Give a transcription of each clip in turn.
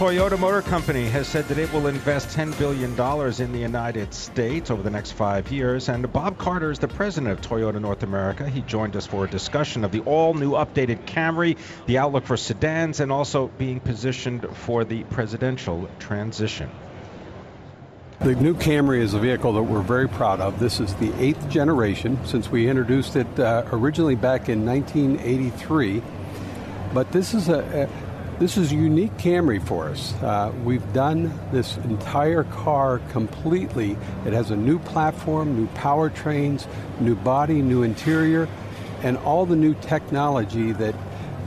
Toyota Motor Company has said that it will invest $10 billion in the United States over the next five years. And Bob Carter is the president of Toyota North America. He joined us for a discussion of the all new updated Camry, the outlook for sedans, and also being positioned for the presidential transition. The new Camry is a vehicle that we're very proud of. This is the eighth generation since we introduced it uh, originally back in 1983. But this is a, a this is a unique Camry for us. Uh, we've done this entire car completely. It has a new platform, new powertrains, new body, new interior, and all the new technology that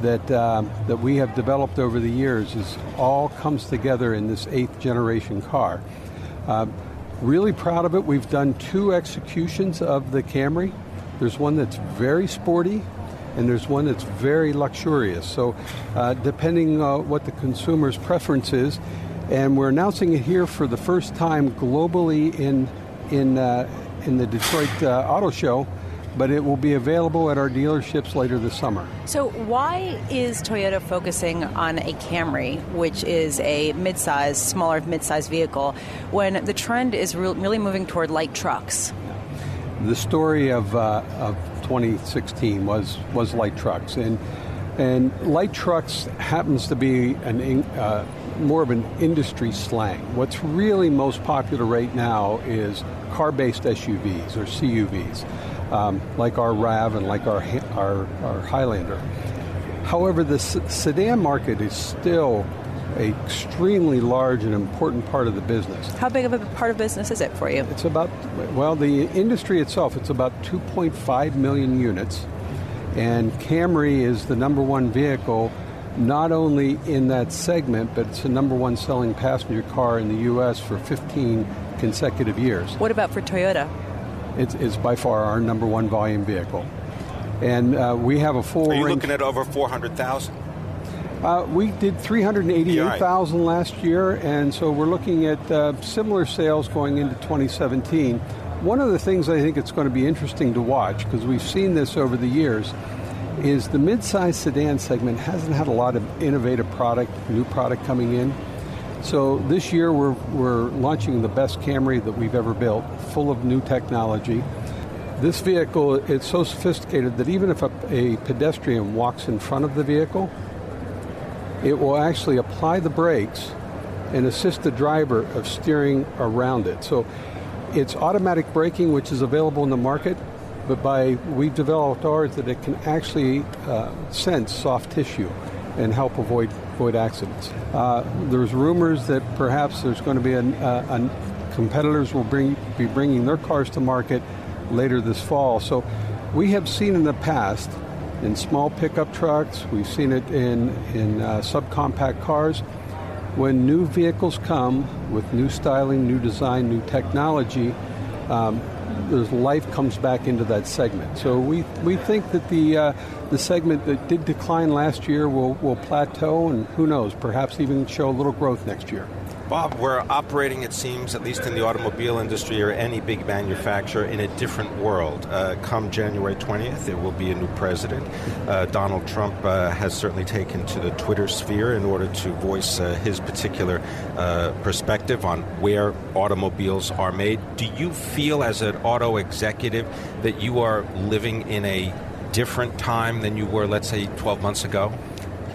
that uh, that we have developed over the years is all comes together in this eighth generation car. Uh, really proud of it. We've done two executions of the Camry. There's one that's very sporty and there's one that's very luxurious. So, uh, depending uh, what the consumer's preference is, and we're announcing it here for the first time globally in in uh, in the Detroit uh, Auto Show. But it will be available at our dealerships later this summer. So, why is Toyota focusing on a Camry, which is a midsize, smaller midsize vehicle, when the trend is re- really moving toward light trucks? The story of, uh, of 2016 was was light trucks, and and light trucks happens to be an uh, more of an industry slang. What's really most popular right now is car-based SUVs or CUVs, um, like our Rav and like our our, our Highlander. However, the sedan market is still extremely large and important part of the business. How big of a part of business is it for you? It's about, well, the industry itself, it's about 2.5 million units. And Camry is the number one vehicle, not only in that segment, but it's the number one selling passenger car in the U.S. for 15 consecutive years. What about for Toyota? It's, it's by far our number one volume vehicle. And uh, we have a full Are you range. looking at over 400,000? Uh, we did 388,000 right. last year, and so we're looking at uh, similar sales going into 2017. One of the things I think it's going to be interesting to watch, because we've seen this over the years, is the mid-size sedan segment hasn't had a lot of innovative product, new product coming in. So this year we're, we're launching the best Camry that we've ever built, full of new technology. This vehicle is so sophisticated that even if a, a pedestrian walks in front of the vehicle, it will actually apply the brakes and assist the driver of steering around it. So it's automatic braking, which is available in the market, but by we've developed ours that it can actually uh, sense soft tissue and help avoid avoid accidents. Uh, there's rumors that perhaps there's going to be a, a, a competitors will bring be bringing their cars to market later this fall. So we have seen in the past in small pickup trucks. We've seen it in, in uh, subcompact cars. When new vehicles come with new styling, new design, new technology, um, life comes back into that segment. So we, we think that the, uh, the segment that did decline last year will, will plateau and who knows, perhaps even show a little growth next year. Bob, we're operating, it seems, at least in the automobile industry or any big manufacturer, in a different world. Uh, come January 20th, there will be a new president. Uh, Donald Trump uh, has certainly taken to the Twitter sphere in order to voice uh, his particular uh, perspective on where automobiles are made. Do you feel, as an auto executive, that you are living in a different time than you were, let's say, 12 months ago?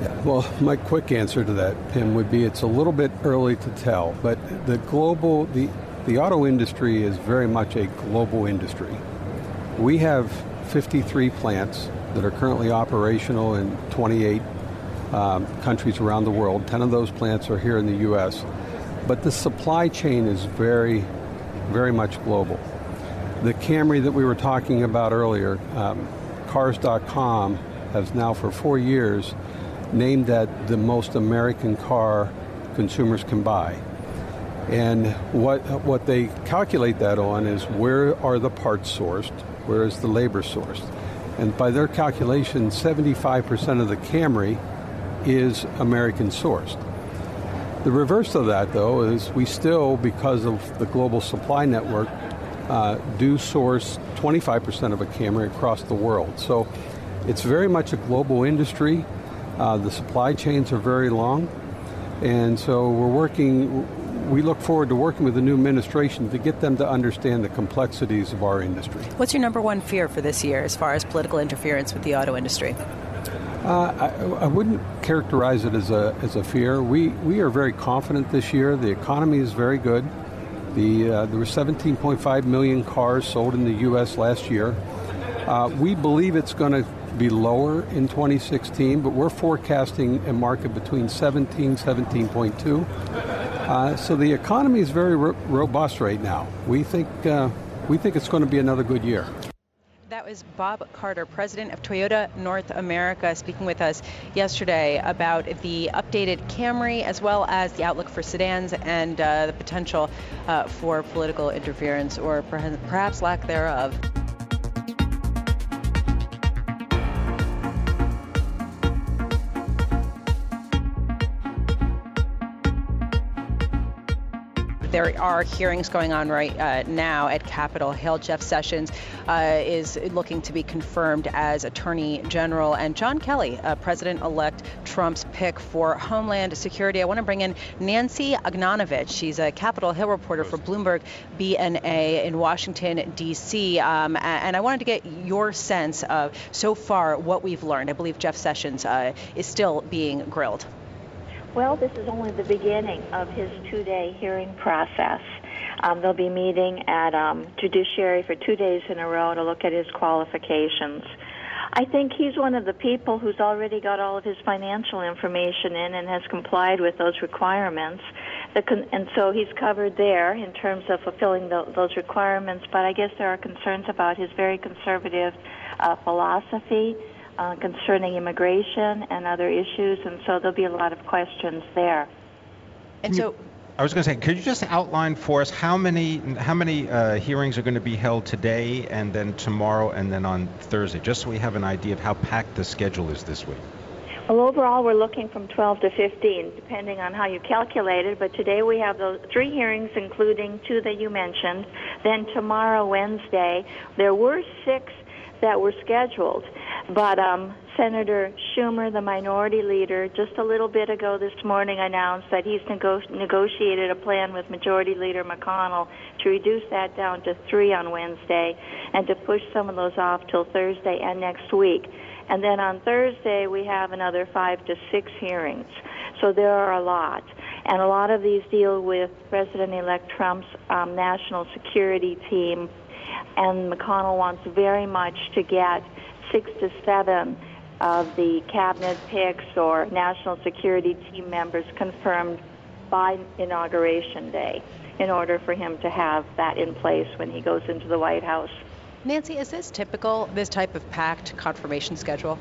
Yeah, well, my quick answer to that, Pimm, would be it's a little bit early to tell, but the global, the, the auto industry is very much a global industry. We have 53 plants that are currently operational in 28 um, countries around the world. 10 of those plants are here in the U.S. But the supply chain is very, very much global. The Camry that we were talking about earlier, um, Cars.com, has now for four years named that the most American car consumers can buy. And what, what they calculate that on is where are the parts sourced, where is the labor sourced. And by their calculation, 75% of the Camry is American sourced. The reverse of that, though, is we still, because of the global supply network, uh, do source 25% of a Camry across the world. So it's very much a global industry. Uh, the supply chains are very long. And so we're working, we look forward to working with the new administration to get them to understand the complexities of our industry. What's your number one fear for this year as far as political interference with the auto industry? Uh, I, I, wouldn't characterize it as a, as a fear. We, we are very confident this year. The economy is very good. The, uh, there were 17.5 million cars sold in the U.S. last year. Uh, we believe it's going to be lower in 2016, but we're forecasting a market between 17, 17.2. Uh, so the economy is very ro- robust right now. We think uh, we think it's going to be another good year. That was Bob Carter, president of Toyota North America, speaking with us yesterday about the updated Camry as well as the outlook for sedans and uh, the potential uh, for political interference or perhaps lack thereof. There are hearings going on right uh, now at Capitol Hill. Jeff Sessions uh, is looking to be confirmed as Attorney General, and John Kelly, uh, President-elect Trump's pick for Homeland Security. I want to bring in Nancy Ognanovich. She's a Capitol Hill reporter for Bloomberg BNA in Washington, D.C. Um, and I wanted to get your sense of so far what we've learned. I believe Jeff Sessions uh, is still being grilled. Well, this is only the beginning of his two-day hearing process. Um, they'll be meeting at um, Judiciary for two days in a row to look at his qualifications. I think he's one of the people who's already got all of his financial information in and has complied with those requirements. and so he's covered there in terms of fulfilling the, those requirements. But I guess there are concerns about his very conservative uh, philosophy uh, concerning immigration and other issues, and so there'll be a lot of questions there. And so. I was going to say, could you just outline for us how many how many uh, hearings are going to be held today, and then tomorrow, and then on Thursday, just so we have an idea of how packed the schedule is this week? Well, overall, we're looking from 12 to 15, depending on how you calculate it. But today we have those three hearings, including two that you mentioned. Then tomorrow, Wednesday, there were six that were scheduled. But um, Senator Schumer, the minority leader, just a little bit ago this morning announced that he's nego- negotiated a plan with Majority Leader McConnell to reduce that down to three on Wednesday and to push some of those off till Thursday and next week. And then on Thursday, we have another five to six hearings. So there are a lot. And a lot of these deal with President elect Trump's um, national security team and McConnell wants very much to get six to seven of the cabinet picks or national security team members confirmed by inauguration day in order for him to have that in place when he goes into the White House. Nancy, is this typical, this type of packed confirmation schedule?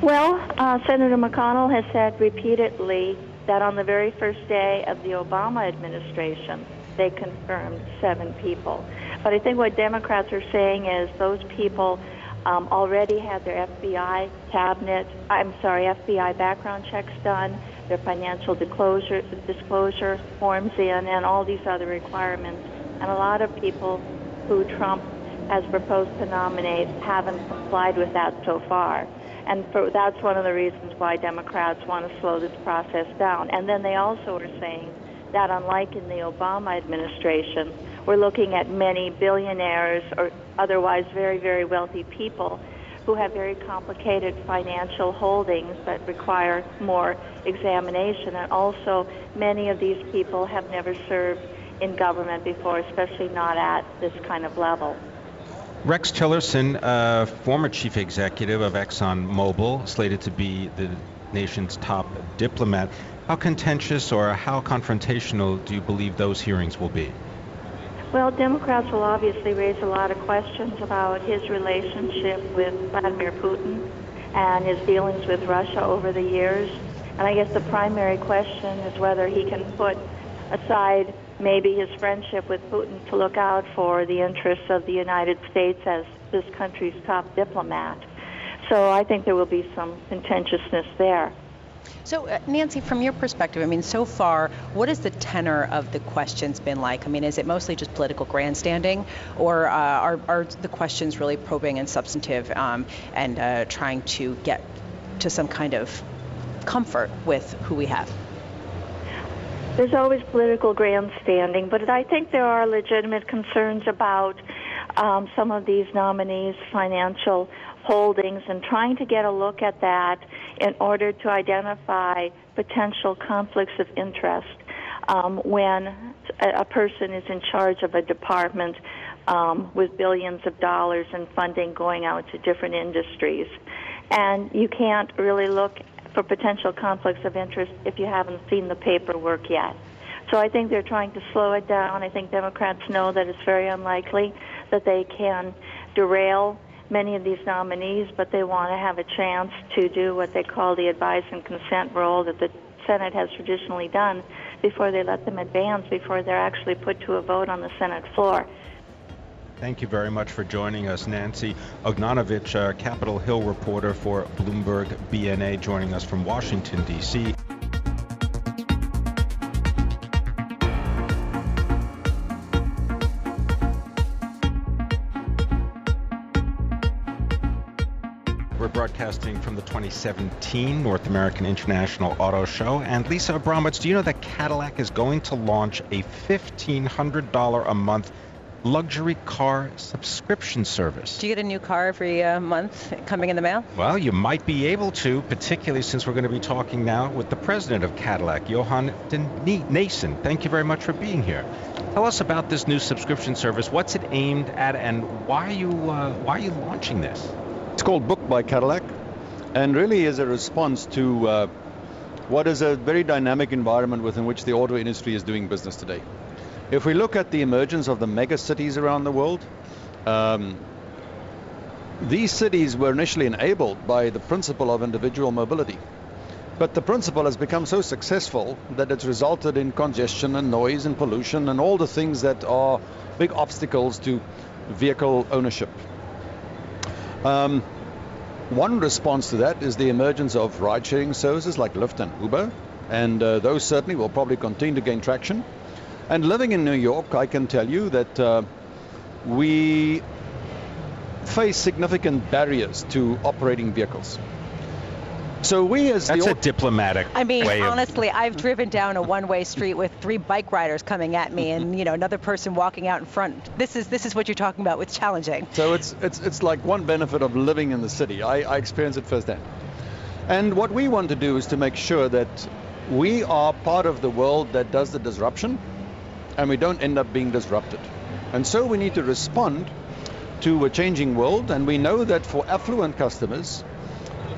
Well, uh, Senator McConnell has said repeatedly that on the very first day of the Obama administration, they confirmed seven people. But I think what Democrats are saying is those people um, already had their FBI cabinet, I'm sorry, FBI background checks done, their financial disclosure, disclosure forms in, and all these other requirements. And a lot of people who Trump has proposed to nominate haven't complied with that so far. And for, that's one of the reasons why Democrats want to slow this process down. And then they also are saying that unlike in the Obama administration, we're looking at many billionaires or otherwise very, very wealthy people who have very complicated financial holdings that require more examination. And also, many of these people have never served in government before, especially not at this kind of level. Rex Tillerson, uh, former chief executive of ExxonMobil, slated to be the nation's top diplomat. How contentious or how confrontational do you believe those hearings will be? Well, Democrats will obviously raise a lot of questions about his relationship with Vladimir Putin and his dealings with Russia over the years. And I guess the primary question is whether he can put aside maybe his friendship with Putin, to look out for the interests of the United States as this country's top diplomat. So I think there will be some contentiousness there. So, uh, Nancy, from your perspective, I mean, so far, what has the tenor of the questions been like? I mean, is it mostly just political grandstanding, or uh, are, are, the questions really probing and substantive um, and uh, trying to get to some kind of comfort with who we have? There's always political grandstanding, but I think there are legitimate concerns about um, some of these nominees' financial holdings and trying to get a look at that in order to identify potential conflicts of interest um, when a person is in charge of a department um, with billions of dollars in funding going out to different industries. And you can't really look for potential conflicts of interest if you haven't seen the paperwork yet. So I think they're trying to slow it down. I think Democrats know that it's very unlikely that they can derail many of these nominees, but they want to have a chance to do what they call the advise and consent role that the Senate has traditionally done before they let them advance, before they're actually put to a vote on the Senate floor. Thank you very much for joining us, Nancy Ognanovich, Capitol Hill reporter for Bloomberg BNA, joining us from Washington, D.C. broadcasting from the 2017 North American International Auto Show. And Lisa Abramowicz, do you know that Cadillac is going to launch a $1,500 a month luxury car subscription service. Do you get a new car every uh, month coming in the mail? Well, you might be able to, particularly since we're going to be talking now with the president of Cadillac, Johan de Nysschen. Thank you very much for being here. Tell us about this new subscription service. What's it aimed at, and why are you uh, why are you launching this? It's called Book by Cadillac, and really is a response to uh, what is a very dynamic environment within which the auto industry is doing business today. If we look at the emergence of the mega cities around the world, um, these cities were initially enabled by the principle of individual mobility. But the principle has become so successful that it's resulted in congestion and noise and pollution and all the things that are big obstacles to vehicle ownership. Um, one response to that is the emergence of ride sharing services like Lyft and Uber, and uh, those certainly will probably continue to gain traction. And living in New York, I can tell you that uh, we face significant barriers to operating vehicles. So we as That's the a diplomatic I mean, honestly, of... I've driven down a one-way street with three bike riders coming at me and, you know, another person walking out in front. This is this is what you're talking about with challenging. So it's it's it's like one benefit of living in the city. I, I experience it firsthand. And what we want to do is to make sure that we are part of the world that does the disruption and we don't end up being disrupted. And so we need to respond to a changing world and we know that for affluent customers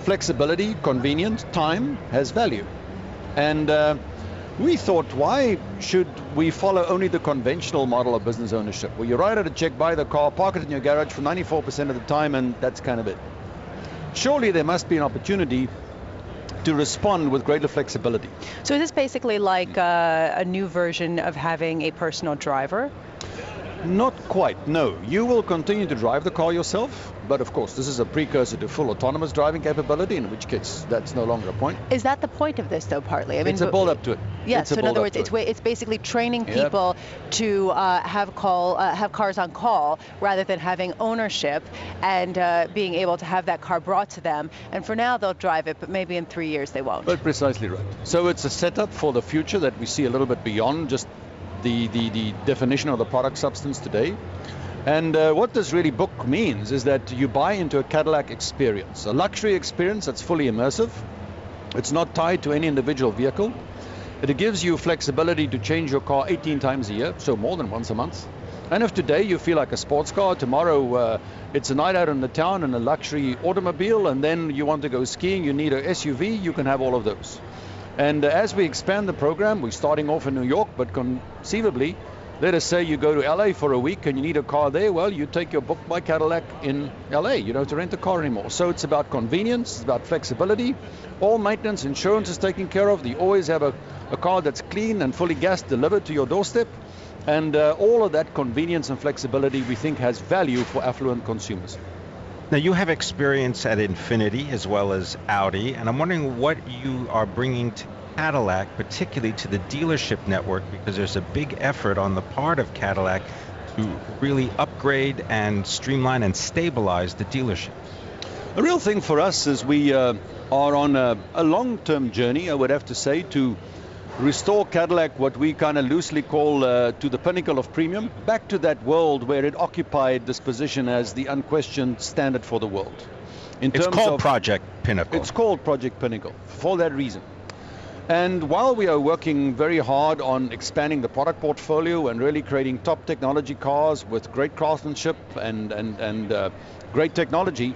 flexibility, convenience, time has value. And uh, we thought, why should we follow only the conventional model of business ownership, where you write out a check, buy the car, park it in your garage for 94% of the time, and that's kind of it? Surely there must be an opportunity to respond with greater flexibility. So is this basically like uh, a new version of having a personal driver? Not quite, no. You will continue to drive the car yourself, but of course, this is a precursor to full autonomous driving capability, in which case that's no longer a point. Is that the point of this, though, partly? I mean, it's a build up to it. Yeah, so in other words, it's, it. it's basically training people yep. to uh, have call uh, have cars on call rather than having ownership and uh, being able to have that car brought to them. And for now, they'll drive it, but maybe in three years they won't. But precisely right. So it's a setup for the future that we see a little bit beyond just the, the, the definition of the product substance today. And uh, what this really book means is that you buy into a Cadillac experience, a luxury experience that's fully immersive. It's not tied to any individual vehicle. It gives you flexibility to change your car 18 times a year, so more than once a month. And if today you feel like a sports car, tomorrow uh, it's a night out in the town in a luxury automobile, and then you want to go skiing, you need a SUV, you can have all of those. And uh, as we expand the program, we're starting off in New York, but conceivably, let us say you go to LA for a week and you need a car there. Well, you take your book by Cadillac in LA. You don't have to rent a car anymore. So it's about convenience, it's about flexibility. All maintenance, insurance is taken care of. You always have a a car that's clean and fully gas delivered to your doorstep. And uh, all of that convenience and flexibility we think has value for affluent consumers. Now, you have experience at Infiniti as well as Audi, and I'm wondering what you are bringing to Cadillac, particularly to the dealership network, because there's a big effort on the part of Cadillac to really upgrade and streamline and stabilize the dealership. A real thing for us is we uh, are on a, a long term journey, I would have to say, to restore Cadillac, what we kind of loosely call uh, to the pinnacle of premium, back to that world where it occupied this position as the unquestioned standard for the world. In it's called of, Project Pinnacle. It's called Project Pinnacle for that reason. And while we are working very hard on expanding the product portfolio and really creating top technology cars with great craftsmanship and, and, and uh, great technology,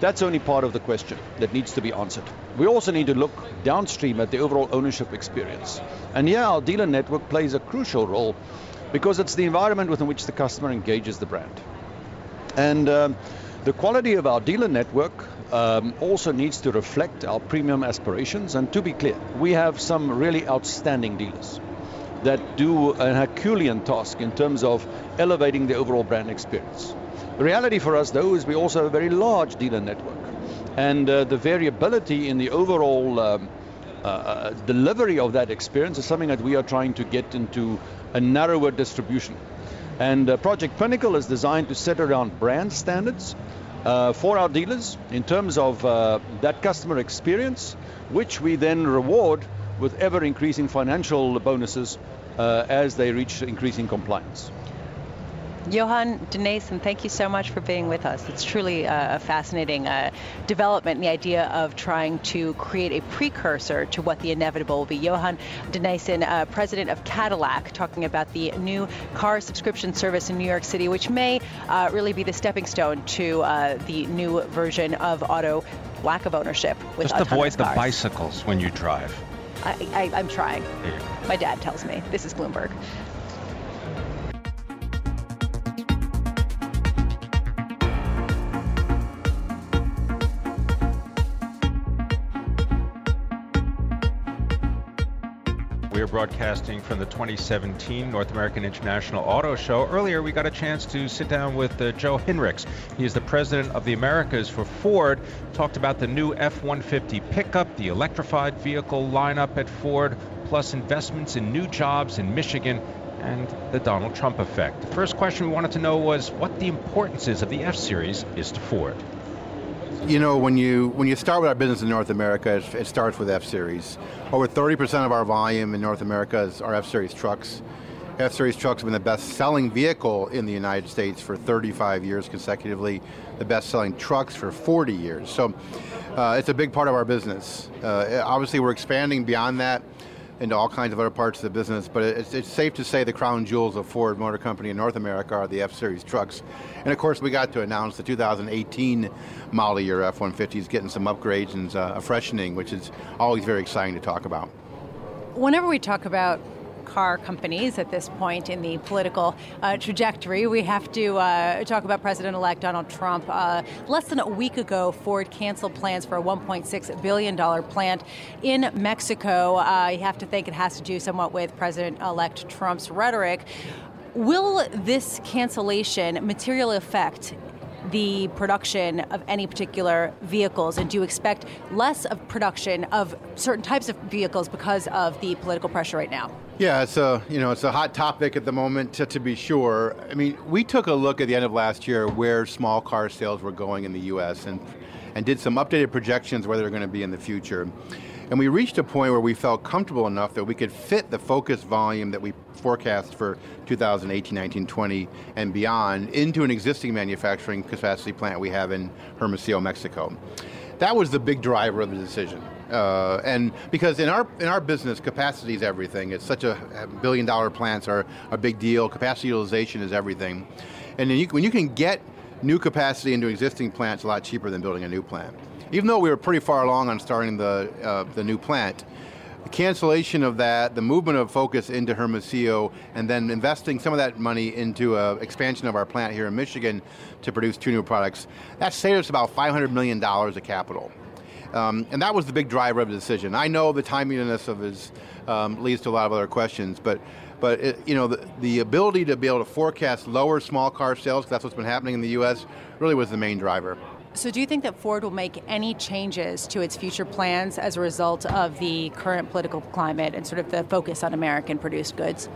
that's only part of the question that needs to be answered. We also need to look downstream at the overall ownership experience. And yeah, our dealer network plays a crucial role because it's the environment within which the customer engages the brand. And um, the quality of our dealer network um, also needs to reflect our premium aspirations. And to be clear, we have some really outstanding dealers that do an Herculean task in terms of elevating the overall brand experience. The reality for us, though, is we also have a very large dealer network. And uh, the variability in the overall um, uh, uh, delivery of that experience is something that we are trying to get into a narrower distribution. And uh, Project Pinnacle is designed to set around brand standards uh, for our dealers in terms of uh, that customer experience, which we then reward with ever increasing financial bonuses uh, as they reach increasing compliance. Johan de Nysschen, thank you so much for being with us. It's truly a fascinating uh, development, the idea of trying to create a precursor to what the inevitable will be. Johan de Nysschen, uh, president of Cadillac, talking about the new car subscription service in New York City, which may uh, really be the stepping stone to uh, the new version of auto lack of ownership with Just avoid the bicycles when you drive. I, am trying. My dad tells me. This is Bloomberg. We are broadcasting from the 2017 North American International Auto Show. Earlier, we got a chance to sit down with uh, Joe Hinrichs. He is the president of the Americas for Ford. Talked about the new F 150 pickup, the electrified vehicle lineup at Ford, plus investments in new jobs in Michigan and the Donald Trump effect. The first question we wanted to know was what the importance is of the F Series is to Ford. You know, when you when you start with our business in North America, it, it starts with F Series. Over 30% of our volume in North America is our F Series trucks. F Series trucks have been the best-selling vehicle in the United States for 35 years consecutively. The best-selling trucks for 40 years. So, uh, it's a big part of our business. Uh, obviously, we're expanding beyond that into all kinds of other parts of the business, but it's, it's, safe to say the crown jewels of Ford Motor Company in North America are the F-Series trucks. And of course, we got to announce the 2018 model year F-150 is getting some upgrades and uh, a freshening, which is always very exciting to talk about. Whenever we talk about car companies at this point in the political uh, trajectory. We have to uh, talk about President elect Donald Trump. Uh, less than a week ago, Ford canceled plans for a $1.6 billion plant in Mexico. Uh, you have to think it has to do somewhat with President elect Trump's rhetoric. Will this cancellation materially affect the production of any particular vehicles? And do you expect less of production of certain types of vehicles because of the political pressure right now? Yeah, it's a you know it's a hot topic at the moment to, to, be sure. I mean, we took a look at the end of last year where small car sales were going in the U.S. and and did some updated projections where they're going to be in the future. And we reached a point where we felt comfortable enough that we could fit the focus volume that we forecast for 2018, 19, 20, and beyond into an existing manufacturing capacity plant we have in Hermosillo, Mexico. That was the big driver of the decision. Uh, and because in our in our business, capacity is everything. It's such a, billion dollar plants are a big deal. Capacity utilization is everything. And you, when you can get new capacity into existing plants, a lot cheaper than building a new plant even though we were pretty far along on starting the, uh, the new plant, the cancellation of that, the movement of focus into Hermosillo, and then investing some of that money into an expansion of our plant here in Michigan to produce two new products, that saved us about $500 million of capital. Um, and that was the big driver of the decision. I know the timeliness of his um, leads to a lot of other questions, but but it, you know the, the ability to be able to forecast lower small car sales, that's what's been happening in the U.S., really was the main driver. So, do you think that Ford will make any changes to its future plans as a result of the current political climate and sort of the focus on American produced goods?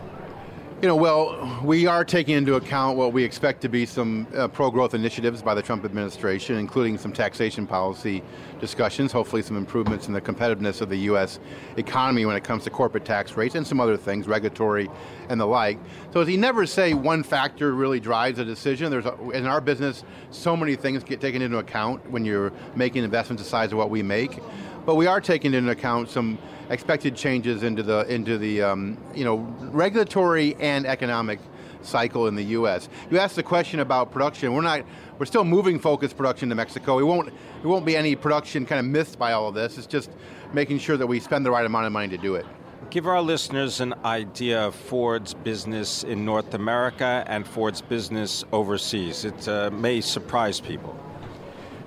You know, well, we are taking into account what we expect to be some uh, pro-growth initiatives by the Trump administration, including some taxation policy discussions, hopefully some improvements in the competitiveness of the U.S. economy when it comes to corporate tax rates and some other things, regulatory and the like. So as you never say one factor really drives a decision, there's a, in our business, so many things get taken into account when you're making investments the size of what we make. But we are taking into account some expected changes into the into the um, you know regulatory and economic cycle in the U.S. You asked the question about production. We're not. We're still moving focused production to Mexico. We won't. There won't be any production kind of missed by all of this. It's just making sure that we spend the right amount of money to do it. Give our listeners an idea of Ford's business in North America and Ford's business overseas. It uh, may surprise people.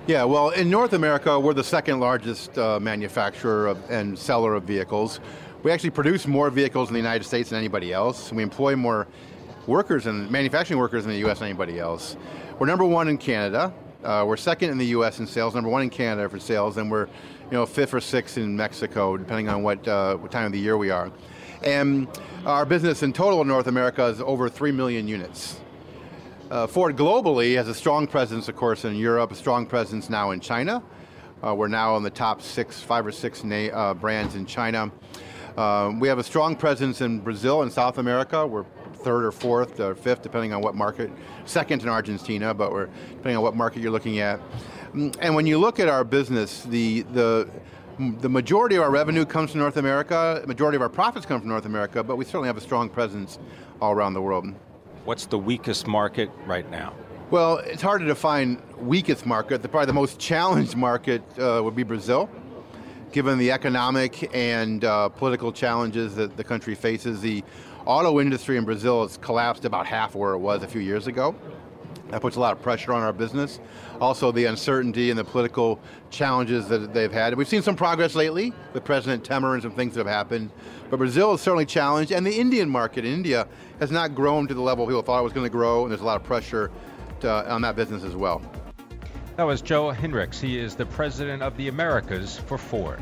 Yeah, well, in North America, we're the second largest uh, manufacturer of, and seller of vehicles. We actually produce more vehicles in the United States than anybody else. We employ more workers and manufacturing workers in the U.S. than anybody else. We're number one in Canada. Uh, we're second in the U.S. in sales, number one in Canada for sales, and we're you know fifth or sixth in Mexico, depending on what, uh, what time of the year we are. And our business in total in North America is over three million units. Uh, Ford globally has a strong presence, of course, in Europe, a strong presence now in China. Uh, we're now in the top six, five or six na- uh, brands in China. Uh, we have a strong presence in Brazil and South America. We're third or fourth or fifth, depending on what market. Second in Argentina, but we're depending on what market you're looking at. Mm, and when you look at our business, the the the majority of our revenue comes from North America. Majority of our profits come from North America, but we certainly have a strong presence all around the world. What's the weakest market right now? Well, it's hard to define weakest market. The, probably the most challenged market uh, would be Brazil, given the economic and uh, political challenges that the country faces. The auto industry in Brazil has collapsed about half where it was a few years ago. That puts a lot of pressure on our business. Also, the uncertainty and the political challenges that they've had. We've seen some progress lately with President Temer and some things that have happened. But Brazil is certainly challenged, and the Indian market in India has not grown to the level people thought it was going to grow, and there's a lot of pressure to, on that business as well. That was Joe Hinrichs. He is the president of the Americas for Ford.